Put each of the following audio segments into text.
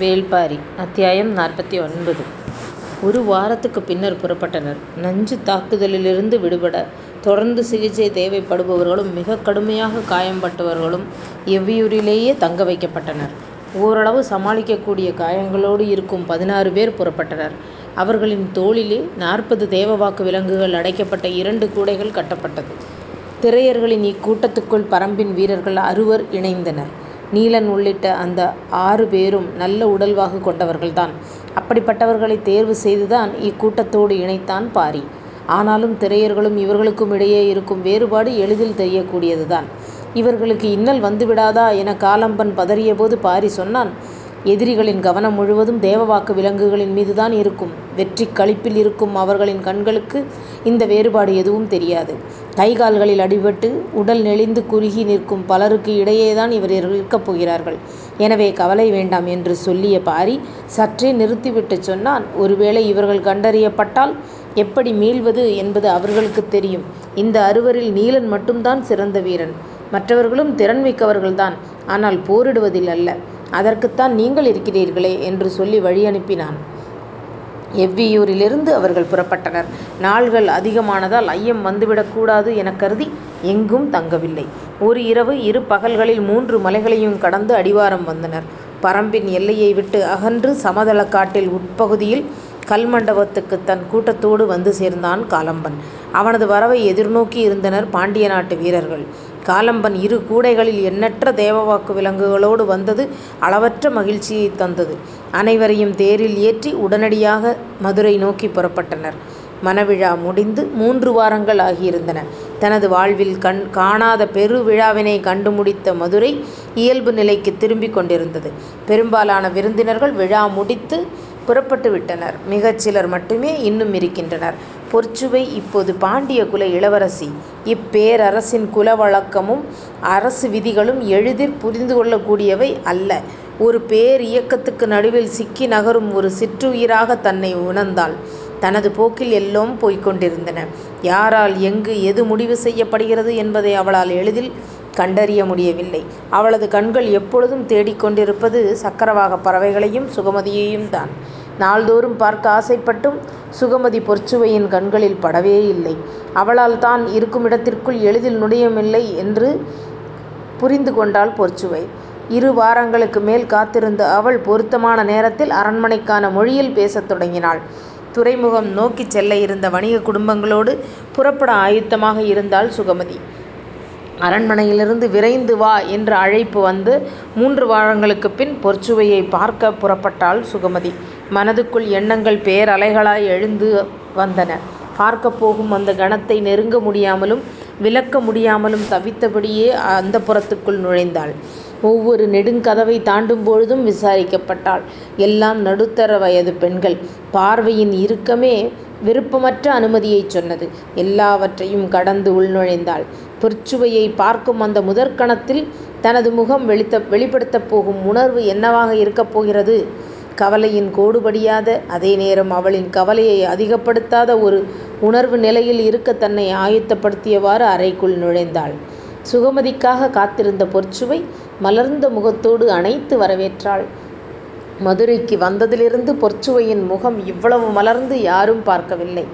வேள்பாரி அத்தியாயம் நாற்பத்தி ஒன்பது ஒரு வாரத்துக்குப் பின்னர் புறப்பட்டனர். நஞ்சு தாக்குதலிலிருந்து விடுபட தொடர்ந்து சிகிச்சை தேவைப்படுபவர்களும் மிகக் கடுமையாக காயம்பட்டவர்களும் எவ்வியூரிலேயே தங்க வைக்கப்பட்டனர். ஓரளவு சமாளிக்கக்கூடிய காயங்களோடு இருக்கும் பதினாறு பேர் புறப்பட்டனர். அவர்களின் தோளிலே நாற்பது தேவவாக்கு விலங்குகள் அடைக்கப்பட்ட இரண்டு கூடைகள் கட்டப்பட்டது. திரையர்களின் இக்கூட்டத்துக்குள் பரம்பின் வீரர்கள் அறுவர் இணைந்தனர். நீலன் உள்ளிட்ட அந்த ஆறு பேரும் நல்ல உடல்வாகு கொண்டவர்கள்தான். அப்படிப்பட்டவர்களைத் தேர்வு செய்துதான் இக்கூட்டத்தோடு இணைத்தான் பாரி. ஆனாலும் திரையர்களும் இவர்களுக்கும் இடையே இருக்கும் வேறுபாடு எளிதில் தெரியக்கூடியதுதான். இவர்களுக்கு இன்னல் வந்துவிடாதா என காலம்பன் பதறியபோது பாரி சொன்னான் எதிரிகளின் கவனம் முழுவதும் தேவவாக்கு விலங்குகளின் மீதுதான் இருக்கும். வெற்றிக் களிப்பில் இருக்கும் அவர்களின் கண்களுக்கு இந்த வேறுபாடு எதுவும் தெரியாது. கை கால்களில் அடிபட்டு உடல் நெளிந்து குறுகி நிற்கும் பலருக்கு இடையேதான் இவர்கள் இருக்கப் போகிறார்கள். எனவே கவலை வேண்டாம் என்று சொல்லிய பாரி சற்றே நிறுத்திவிட்டுச் சொன்னான் ஒருவேளை இவர்கள் கண்டறியப்பட்டால் எப்படி மீள்வது என்பது அவர்களுக்குத் தெரியும். இந்த அறுவரில் நீலன் மட்டும்தான் சிறந்த வீரன். மற்றவர்களும் திறன் மிக்கவர்கள்தான். ஆனால் போரிடுவதில் அல்ல. அதற்குத்தான் நீங்கள் இருக்கிறீர்களே என்று சொல்லி வழியனுப்பினான். எவ்வியூரிலிருந்து அவர்கள் புறப்பட்டனர். நாள்கள் அதிகமானதால் ஐயம் வந்துவிடக்கூடாது என எனக் கருதி எங்கும் தங்கவில்லை. ஒரு இரவு இரு பகல்களில் மூன்று மலைகளையும் கடந்து அடிவாரம் வந்தனர். பரம்பின் எல்லையை விட்டு அகன்று சமதளக் காட்டில் உட்பகுதியில் கல்மண்டபத்துக்குத் தன் கூட்டத்தோடு வந்து சேர்ந்தான் காலம்பன். அவனது வரவை எதிர்நோக்கி இருந்தனர் பாண்டிய நாட்டு வீரர்கள். காலம்பன் இரு கூடைகளில் எண்ணற்ற தேவவாக்கு விலங்குகளோடு வந்தது அளவற்ற மகிழ்ச்சியைத் தந்தது. அனைவரையும் தேரில் ஏற்றி உடனடியாக மதுரை நோக்கிப் புறப்பட்டனர். மணவிழா முடிந்து மூன்று வாரங்கள் ஆகியிருந்தன. தனது வாழ்வில் கண் காணாத பெரு விழாவினை கண்டு முடித்த மதுரை இயல்பு நிலைக்குத் திரும்பிக் கொண்டிருந்தது. பெரும்பாலான விருந்தினர்கள் விழா முடித்துப் புறப்பட்டு விட்டனர். மிகச் சிலர் மட்டுமே இன்னும் இருக்கின்றனர். பொற்சுவை இப்போது பாண்டிய குல இளவரசி. இப்பேரரசின் குல வழக்கமும் அரசு விதிகளும் எளிதிற் புரிந்து கூடியவை அல்ல. ஒரு பேரியக்கத்துக்கு நடுவில் சிக்கி நகரும் ஒரு சிற்றுயிராகத் தன்னை உணர்ந்தாள். தனது போக்கில் எல்லாம் போய்க் கொண்டிருந்தன. யாரால் எங்கு எது முடிவு செய்யப்படுகிறது என்பதை அவளால் எளிதில் கண்டறிய முடியவில்லை. அவளது கண்கள் எப்பொழுதும் தேடிக் கொண்டிருப்பது சக்கரவாகப் பறவைகளையும் சுகமதியையும்தான். நாள்தோறும் பார்க்க ஆசைப்பட்டும் சுகமதி பொற்சுவையின் கண்களில் படவேயில்லை. அவளால் தான் இருக்குமிடத்திற்குள் எளிதில் நுழையமுடியவில்லை என்று புரிந்து கொண்டாள் பொற்சுவை. இரு வாரங்களுக்கு மேல் காத்திருந்த அவள் பொருத்தமான நேரத்தில் அரண்மனைக்கான மொழியில் பேசத் தொடங்கினாள். துறைமுகம் நோக்கிச் செல்ல இருந்த வணிகக் குடும்பங்களோடு புறப்பட ஆயத்தமாக இருந்தாள் சுகமதி. அரண்மனையிலிருந்து விரைந்து வா என்ற அழைப்பு வந்து மூன்று வாரங்களுக்குப் பின் பொற்சுவையைப் பார்க்கப் புறப்பட்டாள் சுகமதி. மனதுக்குள் எண்ணங்கள் பேரலைகளாய் எழுந்து வந்தன. பார்க்கப் போகும் அந்த கணத்தை நெருங்க முடியாமலும் விலக்க முடியாமலும் தவித்தபடியே அந்தப்புரத்துக்குள் நுழைந்தாள். ஒவ்வொரு நெடுங்கதவைத் தாண்டும்பொழுதும் விசாரிக்கப்பட்டாள். எல்லாம் நடுத்தர வயது பெண்கள். பார்வையின் இறுக்கமே விருப்பமற்ற அனுமதியைச் சொன்னது. எல்லாவற்றையும் கடந்து உள்நுழைந்தாள். பொற்சுவையைப் பார்க்கும் அந்த முதற்கணத்தில் தனது முகம் வெளிப்படுத்தப் போகும் உணர்வு என்னவாக இருக்கப் போகிறது? கவலையின் கோடு படியாத, அதே நேரம் அவளின் கவலையை அதிகப்படுத்தாத ஒரு உணர்வு நிலையில் இருக்க தன்னை ஆயத்தப்படுத்தியவாறு அறைக்குள் நுழைந்தாள். சுகமதிக்காக காத்திருந்த பொற்சுவை மலர்ந்த முகத்தோடு அணைத்து வரவேற்றாள். மதுரைக்கு வந்ததிலிருந்து பொற்சுவையின் முகம் இவ்வளவு மலர்ந்து யாரும் பார்க்கவில்லை.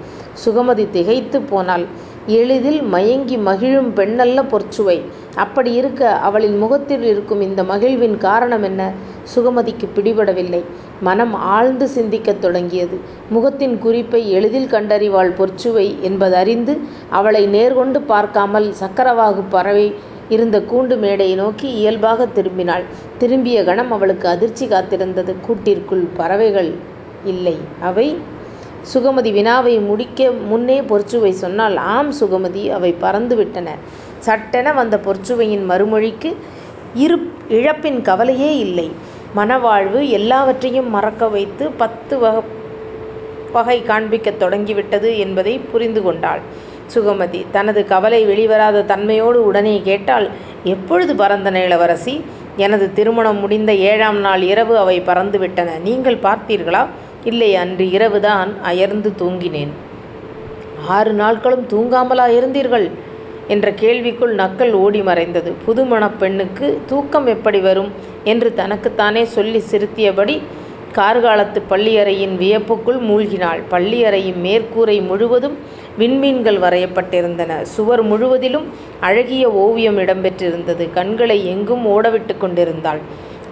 சுகமதி திகைத்துப் போனாள். எளிதில் மயங்கி மகிழும் பெண்ணல்ல பொற்சுவை. அப்படியிருக்க அவளின் முகத்தில் இருக்கும் இந்த மகிழ்வின் காரணம் என்ன? சுகமதிக்குப் பிடிபடவில்லை. மனம் ஆழ்ந்து சிந்திக்கத் தொடங்கியது. முகத்தின் குறிப்பை எளிதில் கண்டறிவாள் பொற்சுவை என்பதறிந்து அவளை நேர்கொண்டு பார்க்காமல் சக்கரவாகப் பறவை இருந்த கூண்டு மேடையை நோக்கி இயல்பாகத் திரும்பினாள். திரும்பிய கணம் அவளுக்கு அதிர்ச்சி காத்திருந்தது. கூட்டிற்குள் பறவைகள் இல்லை. அவை? சுகமதி வினாவை முடிக்க முன்னே பொற்சுவை சொன்னாள் ஆம் சுகமதி அவை பறந்து விட்டன. சட்டென வந்த பொற்சுவையின் மறுமொழிக்கு இழப்பின் கவலையே இல்லை. மணவாழ்வு எல்லாவற்றையும் மறக்க வைத்து பத்து வக வகை காண்பிக்கத் தொடங்கிவிட்டது என்பதை புரிந்து கொண்டாள் சுகமதி. தனது கவலை வெளிவராத தன்மையோடு உடனே கேட்டாள் எப்பொழுது பறந்தன இளவரசி? எனது திருமணம் முடிந்த ஏழாம் நாள் இரவு அவை பறந்துவிட்டன நீங்கள் பார்த்தீர்களா? இல்லை அன்று இரவுதான் அயர்ந்து தூங்கினேன். ஆறு நாட்களும் தூங்காமலா இருந்தீர்கள்? என்ற கேள்விக்குள் நக்கல் ஓடி மறைந்தது. புதுமணப் பெண்ணுக்கு தூக்கம் எப்படி வரும்? என்று தனக்குத்தானே சொல்லிச் சிரித்தியபடி கார்காலத்துப் பள்ளியறையின் வியப்புக்குள் மூழ்கினாள். பள்ளியறையின் மேற்கூரை முழுவதும் விண்மீன்கள் வரையப்பட்டிருந்தன. சுவர் முழுவதிலும் அழகிய ஓவியம் இடம்பெற்றிருந்தது. கண்களை எங்கும் ஓடவிட்டுக் கொண்டிருந்தாள்.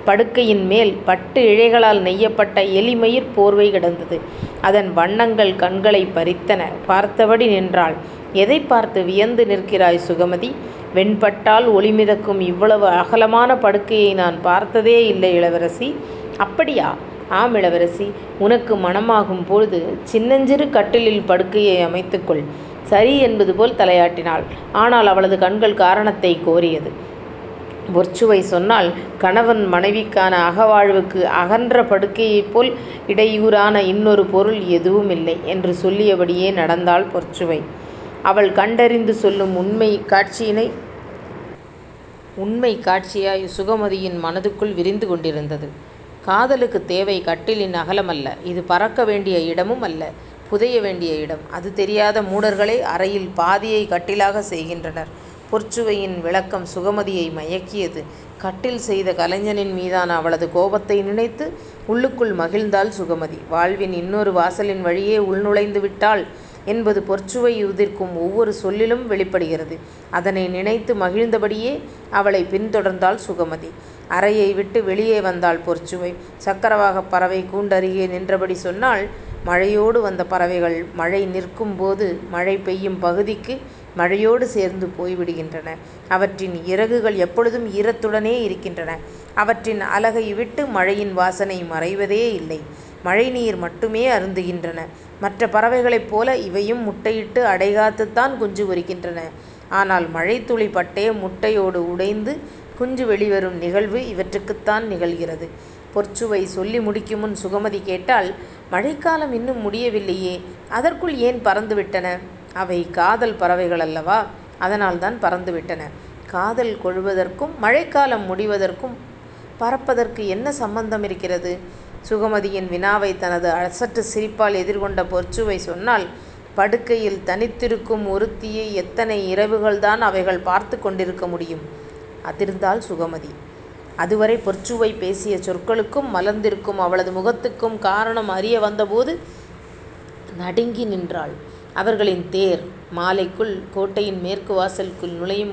படுக்கையின் மேல் பட்டு இழைகளால் நெய்யப்பட்ட எலிமயிர் போர்வை கிடந்தது. அதன் வண்ணங்கள் கண்களைப் பறித்தன. பார்த்தபடி நின்றாள். எதைப் பார்த்து வியந்து நிற்கிறாய் சுகமதி? வெண்பட்டால் ஒளிமிதக்கும் இவ்வளவு அகலமான படுக்கையை நான் பார்த்ததே இல்லை இளவரசி. அப்படியா? ஆம் இளவரசி. உனக்கு மணமாகும் பொழுது சின்னஞ்சிறு கட்டிலில் படுக்கையை அமைத்துக்கொள் சரி என்பது போல் தலையாட்டினாள். ஆனால் அவளது கண்கள் காரணத்தைக் கோரியது. பொற்சுவை சொன்னாள் கணவன் மனைவிக்கான அகவாழ்வுக்கு அகன்ற படுக்கையைப் போல் இடையூறான இன்னொரு பொருள் எதுவுமில்லை என்று சொல்லியபடியே நடந்தாள் பொற்சுவை. அவள் கண்டறிந்து சொல்லும் உண்மைக் காட்சியினை உண்மைக் காட்சியாய் சுகமதியின் மனதுக்குள் விரிந்து கொண்டிருந்தது. காதலுக்குத் தேவை கட்டிலின் அகலமல்ல. இது பறக்க வேண்டிய இடமும் அல்ல. புதைய வேண்டிய இடம். அது தெரியாத மூடர்களே அறையில் பாதியை கட்டிலாகச் செய்கின்றனர். பொற்சுவையின் விளக்கம் சுகமதியை மயக்கியது. கட்டில் செய்த கலைஞனின் மீதான அவளது கோபத்தை நினைத்து உள்ளுக்குள் மகிழ்ந்தாள் சுகமதி. வாழ்வின் இன்னொரு வாசலின் வழியே உள்நுழைந்து விட்டாள் என்பது பொற்சுவை உதிர்க்கும் ஒவ்வொரு சொல்லிலும் வெளிப்படுகிறது. அதனை நினைத்து மகிழ்ந்தபடியே அவளைப் பின்தொடர்ந்தாள் சுகமதி. அறையை விட்டு வெளியே வந்தாள் பொற்சுவை. சக்கரவாகப் பறவை கூண்டருகே நின்றபடி சொன்னாள் மழையோடு வந்த பறவைகள் மழை நிற்கும் போது மழை பெய்யும் பகுதிக்கு மழையோடு சேர்ந்து போய்விடுகின்றன. அவற்றின் இறகுகள் எப்பொழுதும் ஈரத்துடனே இருக்கின்றன. அவற்றின் அலகை விட்டு மழையின் வாசனை மறைவதே இல்லை. மழைநீர் மட்டுமே அருந்துகின்றன. மற்ற பறவைகளைப் போல இவையும் முட்டையிட்டு அடைகாத்துத்தான் குஞ்சு பொரிக்கின்றன. ஆனால் மழைத்துளி பட்டே முட்டையோடு உடைந்து குஞ்சு வெளிவரும் நிகழ்வு இவற்றுக்குத்தான் நிகழ்கிறது. பொற்சுவை சொல்லி முடிக்குமுன் சுகமதி கேட்டாள் மழைக்காலம் இன்னும் முடியவில்லையே அதற்குள் ஏன் பறந்து விட்டன? அவை காதல் பறவைகளல்லவா? அதனால்தான் பறந்துவிட்டன. காதல் கொழுவதற்கும் மழைக்காலம் முடிவதற்கும் பறப்பதற்கு என்ன சம்பந்தம் இருக்கிறது சுகமதியின் வினாவைத் தனது அசட்டு சிரிப்பால் எதிர்கொண்ட பொற்சுவை சொன்னாள் படுக்கையில் தனித்திருக்கும் ஒருத்தியை எத்தனை இரவுகள்தான் அவைகள் பார்த்துக் கொண்டிருக்க முடியும்? அதிர்ந்தாள் சுகமதி. அதுவரை பொற்சுவை பேசிய சொற்களுக்கும் மலர்ந்திருக்கும் அவளது முகத்துக்கும் காரணம் அறிய வந்தபோது நடுங்கி நின்றாள். அவர்களின் தேர் மாலைக்குள் கோட்டையின் மேற்கு வாசலுக்குள் நுழையும்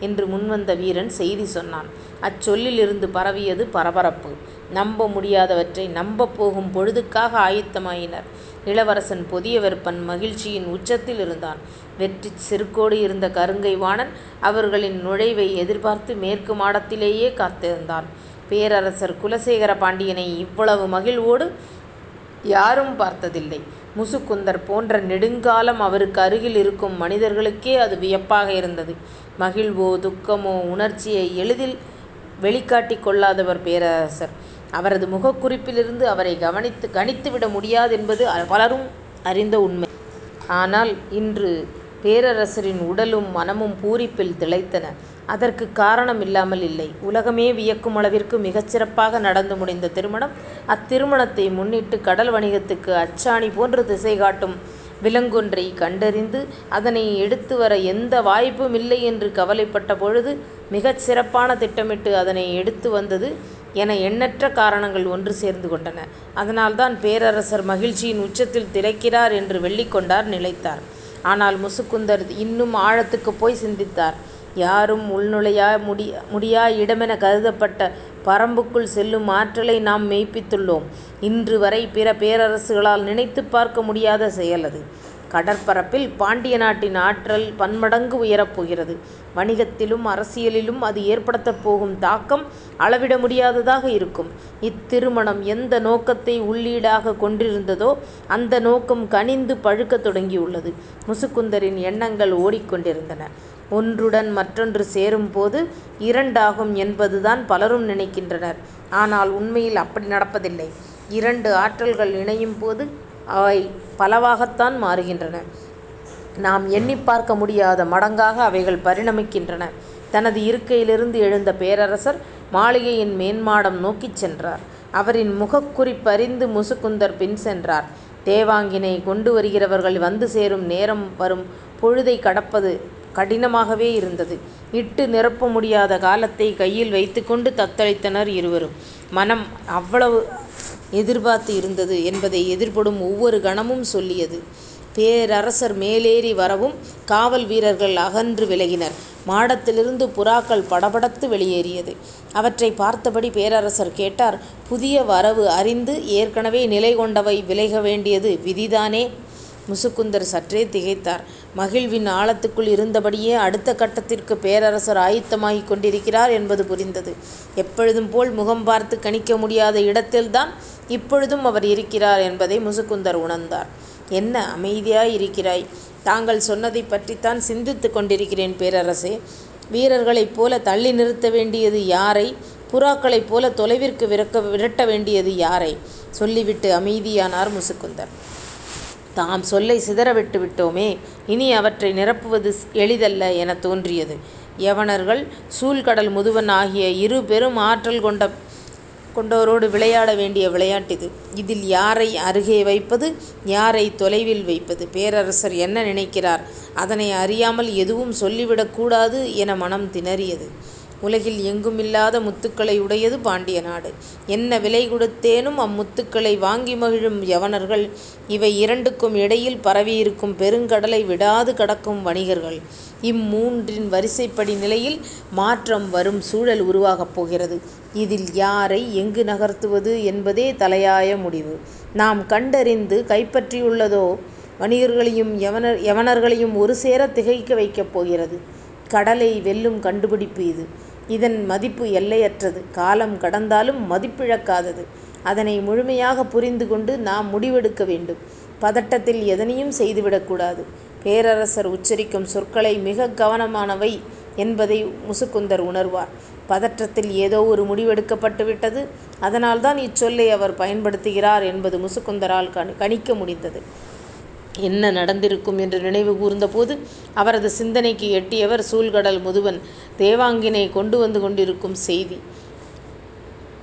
என்று முன்வந்த வீரன் செய்தி சொன்னான். அச்சொல்லிலிருந்து பரவியது பரபரப்பு. நம்ப முடியாதவற்றை நம்பப் போகும் பொழுதுக்காக ஆயத்தமாயினர். இளவரசன் பொதியவெப்பன் மகிழ்ச்சியின் உச்சத்தில் இருந்தான். வெற்றிச் செருக்கோடு இருந்த கருங்கை வாணன் அவர்களின் நுழைவை எதிர்பார்த்து மேற்கு மாடத்திலேயே காத்திருந்தான். பேரரசர் குலசேகர பாண்டியனை இவ்வளவு மகிழ்வோடு யாரும் பார்த்ததில்லை. முசுக்குந்தர் போன்ற நெடுங்காலம் அவருக்கு அருகில் இருக்கும் மனிதர்களுக்கே அது வியப்பாக இருந்தது. மகிழ்வோ துக்கமோ உணர்ச்சியை எளிதில் வெளிக்காட்டிக் கொள்ளாதவர் பேரரசர். அவரது முகக்குறிப்பிலிருந்து அவரை அவரைக் கணித்துவிட முடியாதென்பது பலரும் அறிந்த உண்மை. ஆனால் இன்று பேரரசரின் உடலும் மனமும் பூரிப்பில் திளைத்தன. அதற்குக் காரணம் இல்லாமல் இல்லை. உலகமே வியக்குமளவிற்கு மிகச் சிறப்பாக நடந்து முடிந்த திருமணம். அத்திருமணத்தை முன்னிட்டு கடல் வணிகத்துக்கு அச்சாணி போன்று திசை காட்டும் விலங்கொன்றைக் கண்டறிந்து அதனை எடுத்து வர எந்த வாய்ப்பும் இல்லை என்று கவலைப்பட்ட பொழுது மிகச் சிறப்பான திட்டமிட்டு அதனை எடுத்து வந்தது என எண்ணற்ற காரணங்கள் ஒன்று சேர்ந்து கொண்டன. அதனால்தான் பேரரசர் மகிழ்ச்சியின் உச்சத்தில் திளைக்கிறார் என்று வெள்ளிக்கொண்டார் நினைத்தார். ஆனால் முசுக்குந்தர் இன்னும் ஆழத்துக்குப் போய் சிந்தித்தார். யாரும் உள்நுழைய முடியா இடமெனக் கருதப்பட்ட பரம்புக்குள் செல்லும் ஆற்றலை நாம் மெய்ப்பித்துள்ளோம். இன்று வரை பிற பேரரசுகளால் நினைத்துப் பார்க்க முடியாத செயல் அது. கடற்பரப்பில் பாண்டிய நாட்டின் ஆற்றல் பன்மடங்கு உயரப் போகிறது. வணிகத்திலும் அரசியலிலும் அது ஏற்படுத்தப் போகும் தாக்கம் அளவிட முடியாததாக இருக்கும். இத்திருமணம் எந்த நோக்கத்தை உள்ளீடாகக் கொண்டிருந்ததோ அந்த நோக்கம் கனிந்து பழுக்கத் தொடங்கியுள்ளது. முசுக்குந்தரின் எண்ணங்கள் ஓடிக்கொண்டிருந்தன. ஒன்றுடன் மற்றொன்று சேரும்போது இரண்டாகும் என்பதுதான் பலரும் நினைக்கின்றனர். ஆனால் உண்மையில் அப்படி நடப்பதில்லை. இரண்டு ஆற்றல்கள் இணையும்போது அவை பலவாகத்தான் மாறுகின்றன. நாம் எண்ணிப் பார்க்க முடியாத மடங்காக அவைகள் பரிணமிக்கின்றன. தனது இருக்கையிலிருந்து எழுந்த பேரரசர் மாளிகையின் மேன்மாடம் நோக்கிச் சென்றார். அவரின் முகக்குறிப்பறிந்து முசுகுந்தர் பின் சென்றார். தேவாங்கினை கொண்டு வருகிறவர்கள் வந்து சேரும் நேரம் வரும் பொழுதைக் கடினமாகவே இருந்தது. இட்டு நிரப்ப முடியாத காலத்தை கையில் வைத்துக்கொண்டு தத்தளித்தனர் இருவரும். மனம் அவ்வளவு எதிர்பார்த்து இருந்தது என்பதை எதிர்ப்படும் ஒவ்வொரு கணமும் சொல்லியது. பேரரசர் மேலேறி வரவும் காவல் வீரர்கள் அகன்று விலகினர். மாடத்திலிருந்து புறாக்கள் படபடத்து வெளியேறியது. அவற்றைப் பார்த்தபடி பேரரசர் கேட்டார் புதிய வரவு அறிந்து ஏற்கெனவே நிலை கொண்டவை விலக வேண்டியது விதிதானே? முசுகுந்தர் சற்றே திகைத்தார். மகிழ்வின் ஆழத்துக்குள் இருந்தபடியே அடுத்த கட்டத்திற்குப் பேரரசர் ஆயத்தமாகிக் கொண்டிருக்கிறார் என்பது புரிந்தது. எப்பொழுதும் போல் முகம் பார்த்துக் கணிக்க முடியாத இடத்தில்தான் இப்பொழுதும் அவர் இருக்கிறார் என்பதை முசுகுந்தர் உணர்ந்தார். என்ன அமைதியாயிருக்கிறாய்? தாங்கள் சொன்னதைப் பற்றித்தான் சிந்தித்துக் கொண்டிருக்கிறேன் பேரரசே. வீரர்களைப் போல தள்ளி நிறுத்த வேண்டியது யாரை? புறாக்களைப் போல தொலைவிற்கு விரட்ட வேண்டியது யாரை? சொல்லிவிட்டு அமைதியானார் முசுகுந்தர். தாம் சொல்லைச் சிதற விட்டு விட்டோமே. இனி அவற்றை நிரப்புவது எளிதல்ல எனத் தோன்றியது. யவனர்கள், சூழ்கடல் முதுவன் ஆகிய இரு பெரும் ஆற்றல் கொண்டோரோடு விளையாட வேண்டிய விளையாட்டிது. இதில் யாரை அருகே வைப்பது? யாரைத் தொலைவில் வைப்பது? பேரரசர் என்ன நினைக்கிறார்? அதனை அறியாமல் எதுவும் சொல்லிவிடக் கூடாது என மனம் திணறியது. உலகில் எங்குமில்லாத முத்துக்களை உடையது பாண்டிய நாடு. என்ன விலை கொடுத்தேனும் அம்முத்துக்களை வாங்கி மகிழும் யவனர்கள், இவை இரண்டுக்கும் இடையில் பரவியிருக்கும் பெருங்கடலை விடாது கடக்கும் வணிகர்கள். இம்மூன்றின் வரிசைப்படி நிலையில் மாற்றம் வரும் சூழல் உருவாகப் போகிறது. இதில் யாரை எங்கு நகர்த்துவது என்பதே தலையாய முடிவு. நாம் கண்டறிந்து கைப்பற்றியுள்ளதோ வணிகர்களையும் யவனர்களையும் ஒருசேரத் திகைக்க வைக்கப் போகிறது. கடலை வெல்லும் கண்டுபிடிப்பு இது. இதன் மதிப்பு எல்லையற்றது. காலம் கடந்தாலும் மதிப்பிழக்காதது. அதனை முழுமையாக புரிந்து கொண்டு நாம் முடிவெடுக்க வேண்டும். பதட்டத்தில் எதனையும் செய்துவிடக்கூடாது பேரரசர் உச்சரிக்கும் சொற்களை மிக கவனமானவை என்பதை முசுகுந்தர் உணர்வார். பதற்றத்தில் ஏதோ ஒரு முடிவெடுக்கப்பட்டு விட்டது. அதனால்தான் இச்சொல்லை அவர் பயன்படுத்துகிறார் என்பது முசுகுந்தரால் கணிக்க முடிந்தது. என்ன நடந்திருக்கும் என்று நினைவு கூர்ந்தபோது அவரது சிந்தனைக்கு எட்டியவர் சூழ்கடல் முதுவன் தேவாங்கினை கொண்டு வந்து கொண்டிருக்கும் செய்தி.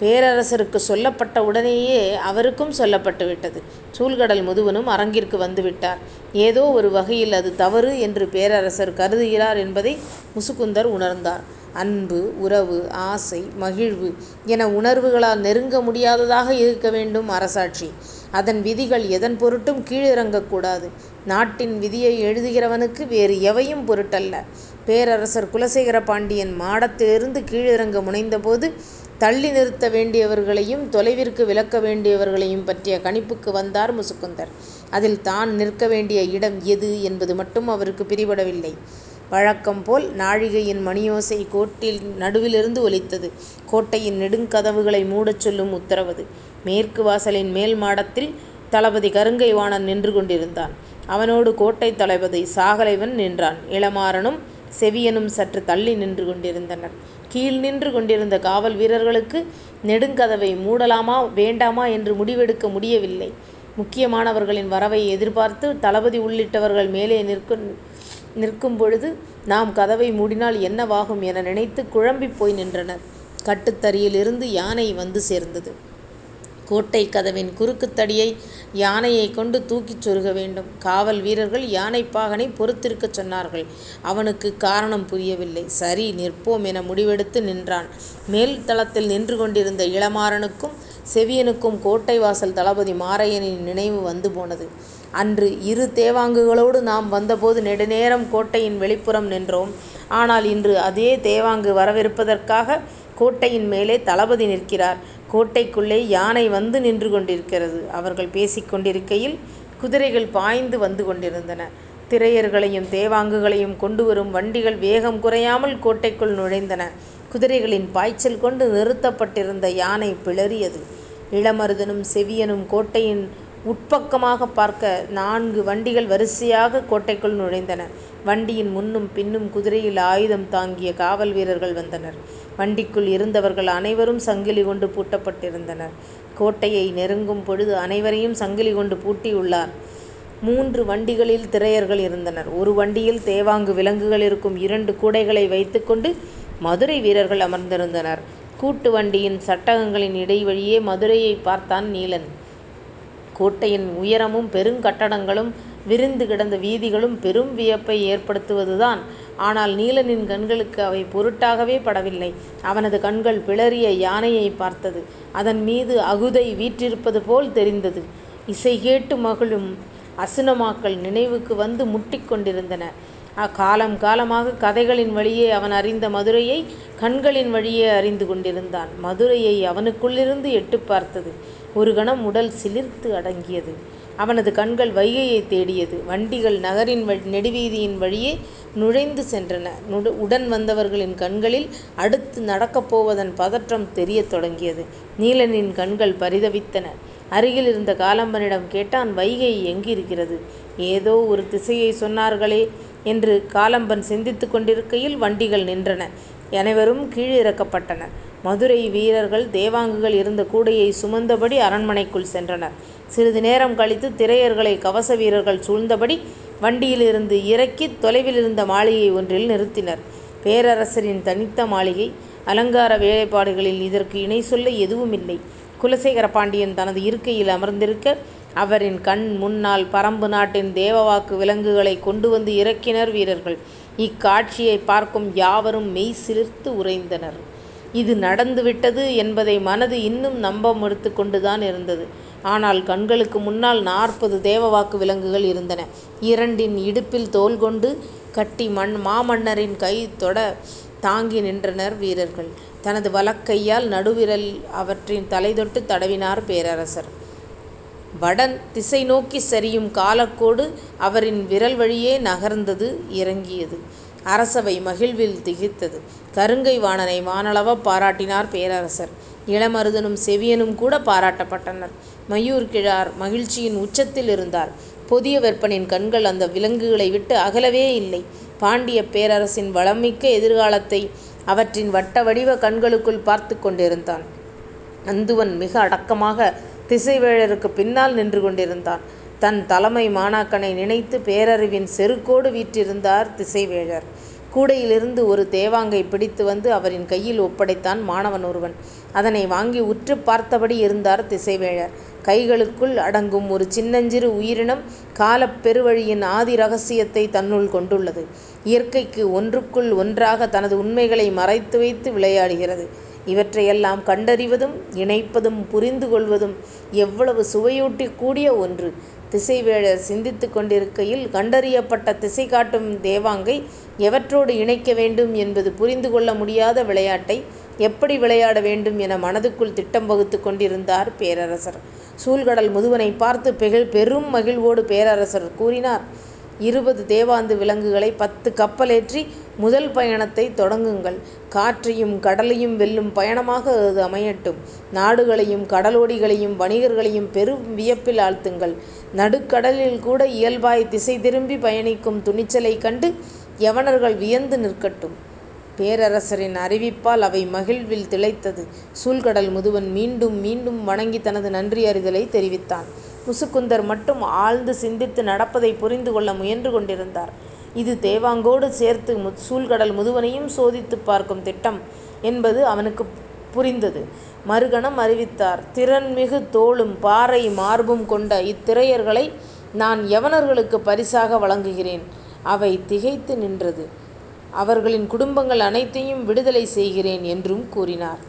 பேரரசருக்கு சொல்லப்பட்ட உடனேயே அவருக்கும் சொல்லப்பட்டு விட்டது. சூழ்கடல் முதுவனும் அரங்கிற்கு வந்துவிட்டார். ஏதோ ஒரு வகையில் அது தவறு என்று பேரரசர் கருதுகிறார் என்பதை முசுகுந்தர் உணர்ந்தார். அன்பு, உறவு, ஆசை, மகிழ்வு என உணர்வுகளால் நெருங்க முடியாததாக இருக்க வேண்டும் அரசாட்சி. அதன் விதிகள் எதன் பொருட்டும் கீழிறங்கக்கூடாது நாட்டின் விதியை எழுதுகிறவனுக்கு வேறு எவையும் பொருட்டல்ல. பேரரசர் குலசேகர பாண்டியன் மாடத்திலிருந்து கீழிறங்க முனைந்தபோது தள்ளி நிறுத்த வேண்டியவர்களையும் தொலைவிற்கு விலக்க வேண்டியவர்களையும் பற்றிய கணிப்புக்கு வந்தார் முசுகுந்தர். அதில் தான் நிற்க வேண்டிய இடம் எது என்பது மட்டும் அவருக்குப் பிடிபடவில்லை. வழக்கம்போல் நாழிகையின் மணியோசை கோட்டின் நடுவிலிருந்து ஒலித்தது. கோட்டையின் நெடுங்கதவுகளை மூடச் சொல்லும் உத்தரவது. மேற்கு வாசலின் மேல் மாடத்தில் தளபதி கருங்கைவாணன் நின்று கொண்டிருந்தான். அவனோடு கோட்டைத் தளபதி சாகலைவன் நின்றான். இளமாறனும் செவியனும் சற்று தள்ளி நின்று கொண்டிருந்தனர். கீழ் நின்று கொண்டிருந்த காவல் வீரர்களுக்கு நெடுங்கதவை மூடலாமா வேண்டாமா என்று முடிவெடுக்க முடியவில்லை. முக்கியமானவர்களின் வரவை எதிர்பார்த்து தளபதி உள்ளிட்டவர்கள் மேலே நிற்கும் நிற்கும்பொழுது நாம் கதவை மூடினால் என்னவாகும் என நினைத்துக் குழம்பிப் போய் நின்றனர். கட்டுத்தறியிலிருந்து யானை வந்து சேர்ந்தது. கோட்டைக் கதவின் குறுக்குத் தடியை யானையைக் கொண்டு தூக்கிச் சொருக வேண்டும். காவல் வீரர்கள் யானைப்பாகனைப் பொறுத்திருக்கச் சொன்னார்கள். அவனுக்குக் காரணம் புரியவில்லை. சரி நிற்போம் என முடிவெடுத்து நின்றான். மேல் தளத்தில் நின்று கொண்டிருந்த இளமாறனுக்கும் செவியனுக்கும் கோட்டை வாசல் தளபதி மாரையனின் நினைவு வந்து போனது. அன்று இரு தேவாங்குகளோடு நாம் வந்தபோது நெடுநேரம் கோட்டையின் வெளிப்புறம் நின்றோம். ஆனால் இன்று அதே தேவாங்கு வரவிருப்பதற்காக கோட்டையின் மேலே தளபதி நிற்கிறார். கோட்டைக்குள்ளே யானை வந்து நின்று கொண்டிருக்கிறது. அவர்கள் பேசிக் கொண்டிருக்கையில் குதிரைகள் பாய்ந்து வந்து கொண்டிருந்தன. திரையர்களையும் தேவாங்குகளையும் கொண்டு வரும் வண்டிகள் வேகம் குறையாமல் கோட்டைக்குள் நுழைந்தன. குதிரைகளின் பாய்ச்சல் கொண்டு நிறுத்தப்பட்டிருந்த யானை பிளறியது. இளமருதனும் செவியனும் கோட்டையின் உட்பக்கமாக பார்க்க நான்கு வண்டிகள் வரிசையாகக் கோட்டைக்குள் நுழைந்தன. வண்டியின் முன்னும் பின்னும் குதிரையில் ஆயுதம் தாங்கிய காவல் வீரர்கள் வந்தனர். வண்டிக்குள் இருந்தவர்கள் அனைவரும் சங்கிலி கொண்டு பூட்டப்பட்டிருந்தனர். கோட்டையை நெருங்கும் பொழுது அனைவரையும் சங்கிலி கொண்டு பூட்டியுள்ளார். மூன்று வண்டிகளில் திரையர்கள் இருந்தனர். ஒரு வண்டியில் தேவாங்கு விலங்குகள் இருக்கும் இரண்டு கூடைகளை வைத்துக் கொண்டு மதுரை வீரர்கள் அமர்ந்திருந்தனர். கூட்டு வண்டியின் சட்டகங்களின் இடைவழியே மதுரையைப் பார்த்தான் நீலன். கோட்டையின் உயரமும் பெருங்கட்டடங்களும் விரிந்து கிடந்த வீதிகளும் பெரும் வியப்பை ஏற்படுத்துவதுதான். ஆனால் நீலனின் கண்களுக்கு அவை பொருட்டாகவே படவில்லை. அவனது கண்கள் பிளறிய யானையைப் பார்த்தது. அதன் மீது அகுதை வீற்றிருப்பது போல் தெரிந்தது. இசை கேட்டு மகிழும் அசுனமாக்கள் நினைவுக்கு வந்து முட்டிக் கொண்டிருந்தன. காலம் காலமாக கதைகளின் வழியே அவன் அறிந்த மதுரையை கண்களின் வழியே அறிந்து கொண்டிருந்தான். மதுரையை அவனுக்குள்ளிருந்து எட்டிப் பார்த்தது. ஒரு கணம் உடல் சிலிர்த்து அடங்கியது. அவனது கண்கள் வைகையைத் தேடியது. வண்டிகள் நகரின் நெடுவீதியின் வழியே நுழைந்து சென்றன. உடன் வந்தவர்களின் கண்களில் அடுத்து நடக்கப் போவதன் பதற்றம் தெரியத் தொடங்கியது. நீலனின் கண்கள் பரிதவித்தன அருகில் இருந்த காலம்பனிடம் கேட்டான் வைகை எங்கிருக்கிறது? ஏதோ ஒரு திசையைச் சொன்னார்களே என்று காலம்பன் சிந்தித்துக் கொண்டிருக்கையில் வண்டிகள் நின்றன. அனைவரும் கீழிறக்கப்பட்டனர். மதுரை வீரர்கள் தேவாங்குகள் இருந்த கூடையைச் சுமந்தபடி அரண்மனைக்குள் சென்றனர். சிறிது நேரம் கழித்து திரையர்களை கவச வீரர்கள் சூழ்ந்தபடி வண்டியிலிருந்து இறக்கித் தொலைவிலிருந்த மாளிகை ஒன்றில் நிறுத்தினர். பேரரசரின் தனித்த மாளிகை. அலங்கார வேலைப்பாடுகளில் இதற்கு இணை சொல்ல எதுவுமில்லை. குலசேகர பாண்டியன் தனது இருக்கையில் அமர்ந்திருக்க, அவரின் கண் முன்னால் பறம்பு நாட்டின் தேவவாக்கு விலங்குகளைக் கொண்டு வந்து இறக்கினர் வீரர்கள். இக்காட்சியைப் பார்க்கும் யாவரும் மெய் சிலிர்த்து உறைந்தனர். இது நடந்து விட்டது என்பதை மனது இன்னும் நம்ப மறுத்துக் கொண்டுதான் இருந்தது. ஆனால் கண்களுக்கு முன்னால் நாற்பது தேவவாக்கு விலங்குகள் இருந்தன. இரண்டின் இடுப்பில் தோல் கொண்டு கட்டி மாமன்னரின் கை தொடத் தாங்கி நின்றனர் வீரர்கள். தனது வலக்கையால் நடுவிரல் அவற்றின் தலைதொட்டுத் தடவினார் பேரரசர். வடன் திசை நோக்கிச் சரியும் காலக்கோடு அவரின் விரல் வழியே நகர்ந்தது இறங்கியது. அரசவை மகிழ்வில் திகைத்தது. கருங்கை வாணனை வானளாவப் பாராட்டினார் பேரரசர். இளமருதனும் செவியனும் கூட பாராட்டப்பட்டனர். மயூர் கிழார் மகிழ்ச்சியின் உச்சத்தில் இருந்தார். பொதிய வெப்பனின் கண்கள் அந்த விலங்குகளை விட்டு அகலவே இல்லை. பாண்டியப் பேரரசின் வளமிக்க எதிர்காலத்தை அவற்றின் வட்ட வடிவ கண்களுக்குள் பார்த்துக் கொண்டிருந்தான். அந்துவன் மிக அடக்கமாக திசைவேழருக்குப் பின்னால் நின்று கொண்டிருந்தான். தன் தலைமை மாணாக்கனை நினைத்துப் பேரறிவின் செருக்கோடு வீற்றிருந்தார் திசைவேழர். கூடையிலிருந்து ஒரு தேவாங்கை பிடித்து வந்து அவரின் கையில் ஒப்படைத்தான் மாணவன் ஒருவன். அதனை வாங்கி உற்றுப் பார்த்தபடி இருந்தார் திசைவேழர். கைகளுக்குள் அடங்கும் ஒரு சின்னஞ்சிறு உயிரினம் காலப் பெருவழியின் ஆதி ரகசியத்தை தன்னுள் கொண்டுள்ளது. இயற்கைக்கு ஒன்றுக்குள் ஒன்றாக தனது உண்மைகளை மறைத்து வைத்து விளையாடுகிறது. இவற்றையெல்லாம் கண்டறிவதும் இணைப்பதும் புரிந்து கொள்வதும் எவ்வளவு சுவையூட்டி கூடிய ஒன்று! திசைவேழர் சிந்தித்துக் கொண்டிருக்கையில் கண்டறியப்பட்ட திசை காட்டும் தேவாங்கை எவற்றோடு இணைக்க வேண்டும் என்பது புரிந்து கொள்ள முடியாத விளையாட்டை எப்படி விளையாட வேண்டும் என மனதுக்குள் திட்டம் வகுத்துக் கொண்டிருந்தார் பேரரசர். சூழ்கடல் முதுவனைப் பார்த்து பெரும் மகிழ்வோடு பேரரசர் கூறினார் இருபது தேவாந்து விலங்குகளை பத்து கப்பலேற்றி முதல் பயணத்தைத் தொடங்குங்கள். காற்றையும் கடலையும் வெல்லும் பயணமாக அது அமையட்டும். நாடுகளையும் கடலோடிகளையும் வணிகர்களையும் பெரும் வியப்பில் ஆழ்த்துங்கள். நடுக்கடலில்கூட இயல்பாய்த் திசை திரும்பி பயணிக்கும் துணிச்சலைக் கண்டு யவனர்கள் வியந்து நிற்கட்டும். பேரரசரின் அறிவிப்பால் அவை மகிழ்வில் திளைத்தது. சூழ்கடல் முதுவன் மீண்டும் மீண்டும் வணங்கித் தனது நன்றியறிதலைத் தெரிவித்தான். முசுகுந்தர் மட்டும் ஆழ்ந்து சிந்தித்து நடப்பதைப் புரிந்து கொள்ள முயன்று கொண்டிருந்தார். இது தேவாங்கோடு சேர்த்து சூழ்கடல் முதுவனையும் சோதித்துப் பார்க்கும் திட்டம் என்பது அவனுக்குப் புரிந்தது. மறுகணம் அறிவித்தார் திறன்மிகு தோளும் பாறை மார்பும் கொண்ட இத்திரையர்களை நான் யவனர்களுக்குப் பரிசாக வழங்குகிறேன். அவை திகைத்து நின்றது. அவர்களின் குடும்பங்கள் அனைத்தையும் விடுதலை செய்கிறேன் என்றும் கூறினார்.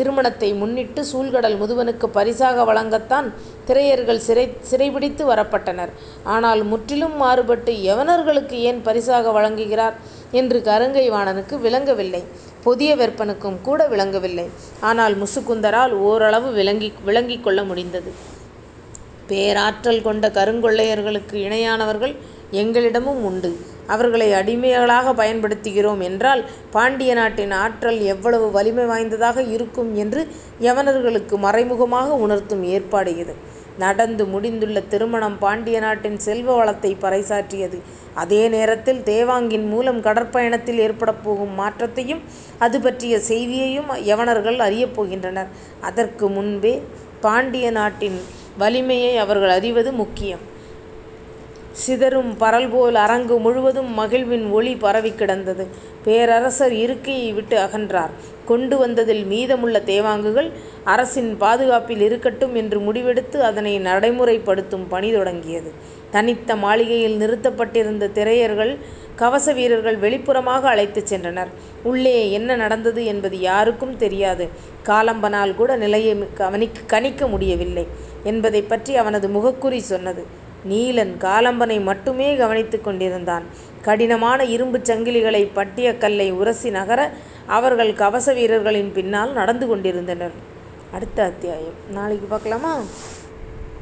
திருமணத்தை முன்னிட்டு சூழ்கடல் முதுவனுக்கு பரிசாக வழங்கத்தான் திரையர்கள் சிறை சிறைபிடித்து வரப்பட்டனர். ஆனால் முற்றிலும் மாறுபட்டு யவனர்களுக்கு ஏன் பரிசாக வழங்குகிறார் என்று கருங்கை வாணனுக்கு விளங்கவில்லை. பொதிய வெப்பனுக்கும் கூட விளங்கவில்லை. ஆனால் முசுகுந்தரால் ஓரளவு விளங்கி விளங்கிக் கொள்ள முடிந்தது. பேராற்றல் கொண்ட கருங்கொள்ளையர்களுக்கு இணையானவர்கள் எங்களிடமும் உண்டு. அவர்களை அடிமைகளாக பயன்படுத்துகிறோம் என்றால் பாண்டிய நாட்டின் ஆற்றல் எவ்வளவு வலிமை வாய்ந்ததாக இருக்கும் என்று யவனர்களுக்கு மறைமுகமாக உணர்த்தும் ஏற்பாடு இது. நடந்து முடிந்துள்ள திருமணம் பாண்டிய நாட்டின் செல்வ வளத்தை பறைசாற்றியது. அதே நேரத்தில் தேவாங்கின் மூலம் கடற்பயணத்தில் ஏற்படப்போகும் மாற்றத்தையும் அது பற்றிய செய்தியையும் யவனர்கள் அறியப் போகின்றனர். அதற்கு முன்பே பாண்டிய நாட்டின் வலிமையை அவர்கள் அறிவது முக்கியம். சிதறும் பரல்போல் அரங்கு முழுவதும் மகிழ்வின் ஒளி பரவிக் கிடந்தது. பேரரசர் இருக்கையை விட்டு அகன்றார். கொண்டு வந்ததில் மீதமுள்ள தேவாங்குகள் அரசின் பாதுகாப்பில் இருக்கட்டும் என்று முடிவெடுத்து அதனை நடைமுறைப்படுத்தும் பணி தொடங்கியது. தனித்த மாளிகையில் நிறுத்தப்பட்டிருந்த திரையர்கள் கவச வீரர்கள் வெளிப்புறமாக அழைத்துச் சென்றனர். உள்ளே என்ன நடந்தது என்பது யாருக்கும் தெரியாது. காலம்பனால் கூட நிலையைக் கணிக்க முடியவில்லை என்பதை பற்றி அவனது முகக்குறி சொன்னது. நீலன் காலம்பனை மட்டுமே கவனித்துக் கொண்டிருந்தான். கடினமான இரும்புச் சங்கிலிகளை பட்டிய கல்லை உரசி நகர அவர்கள் கவச வீரர்களின் பின்னால் நடந்து கொண்டிருந்தனர். அடுத்த அத்தியாயம் நாளைக்கு பார்க்கலாமா?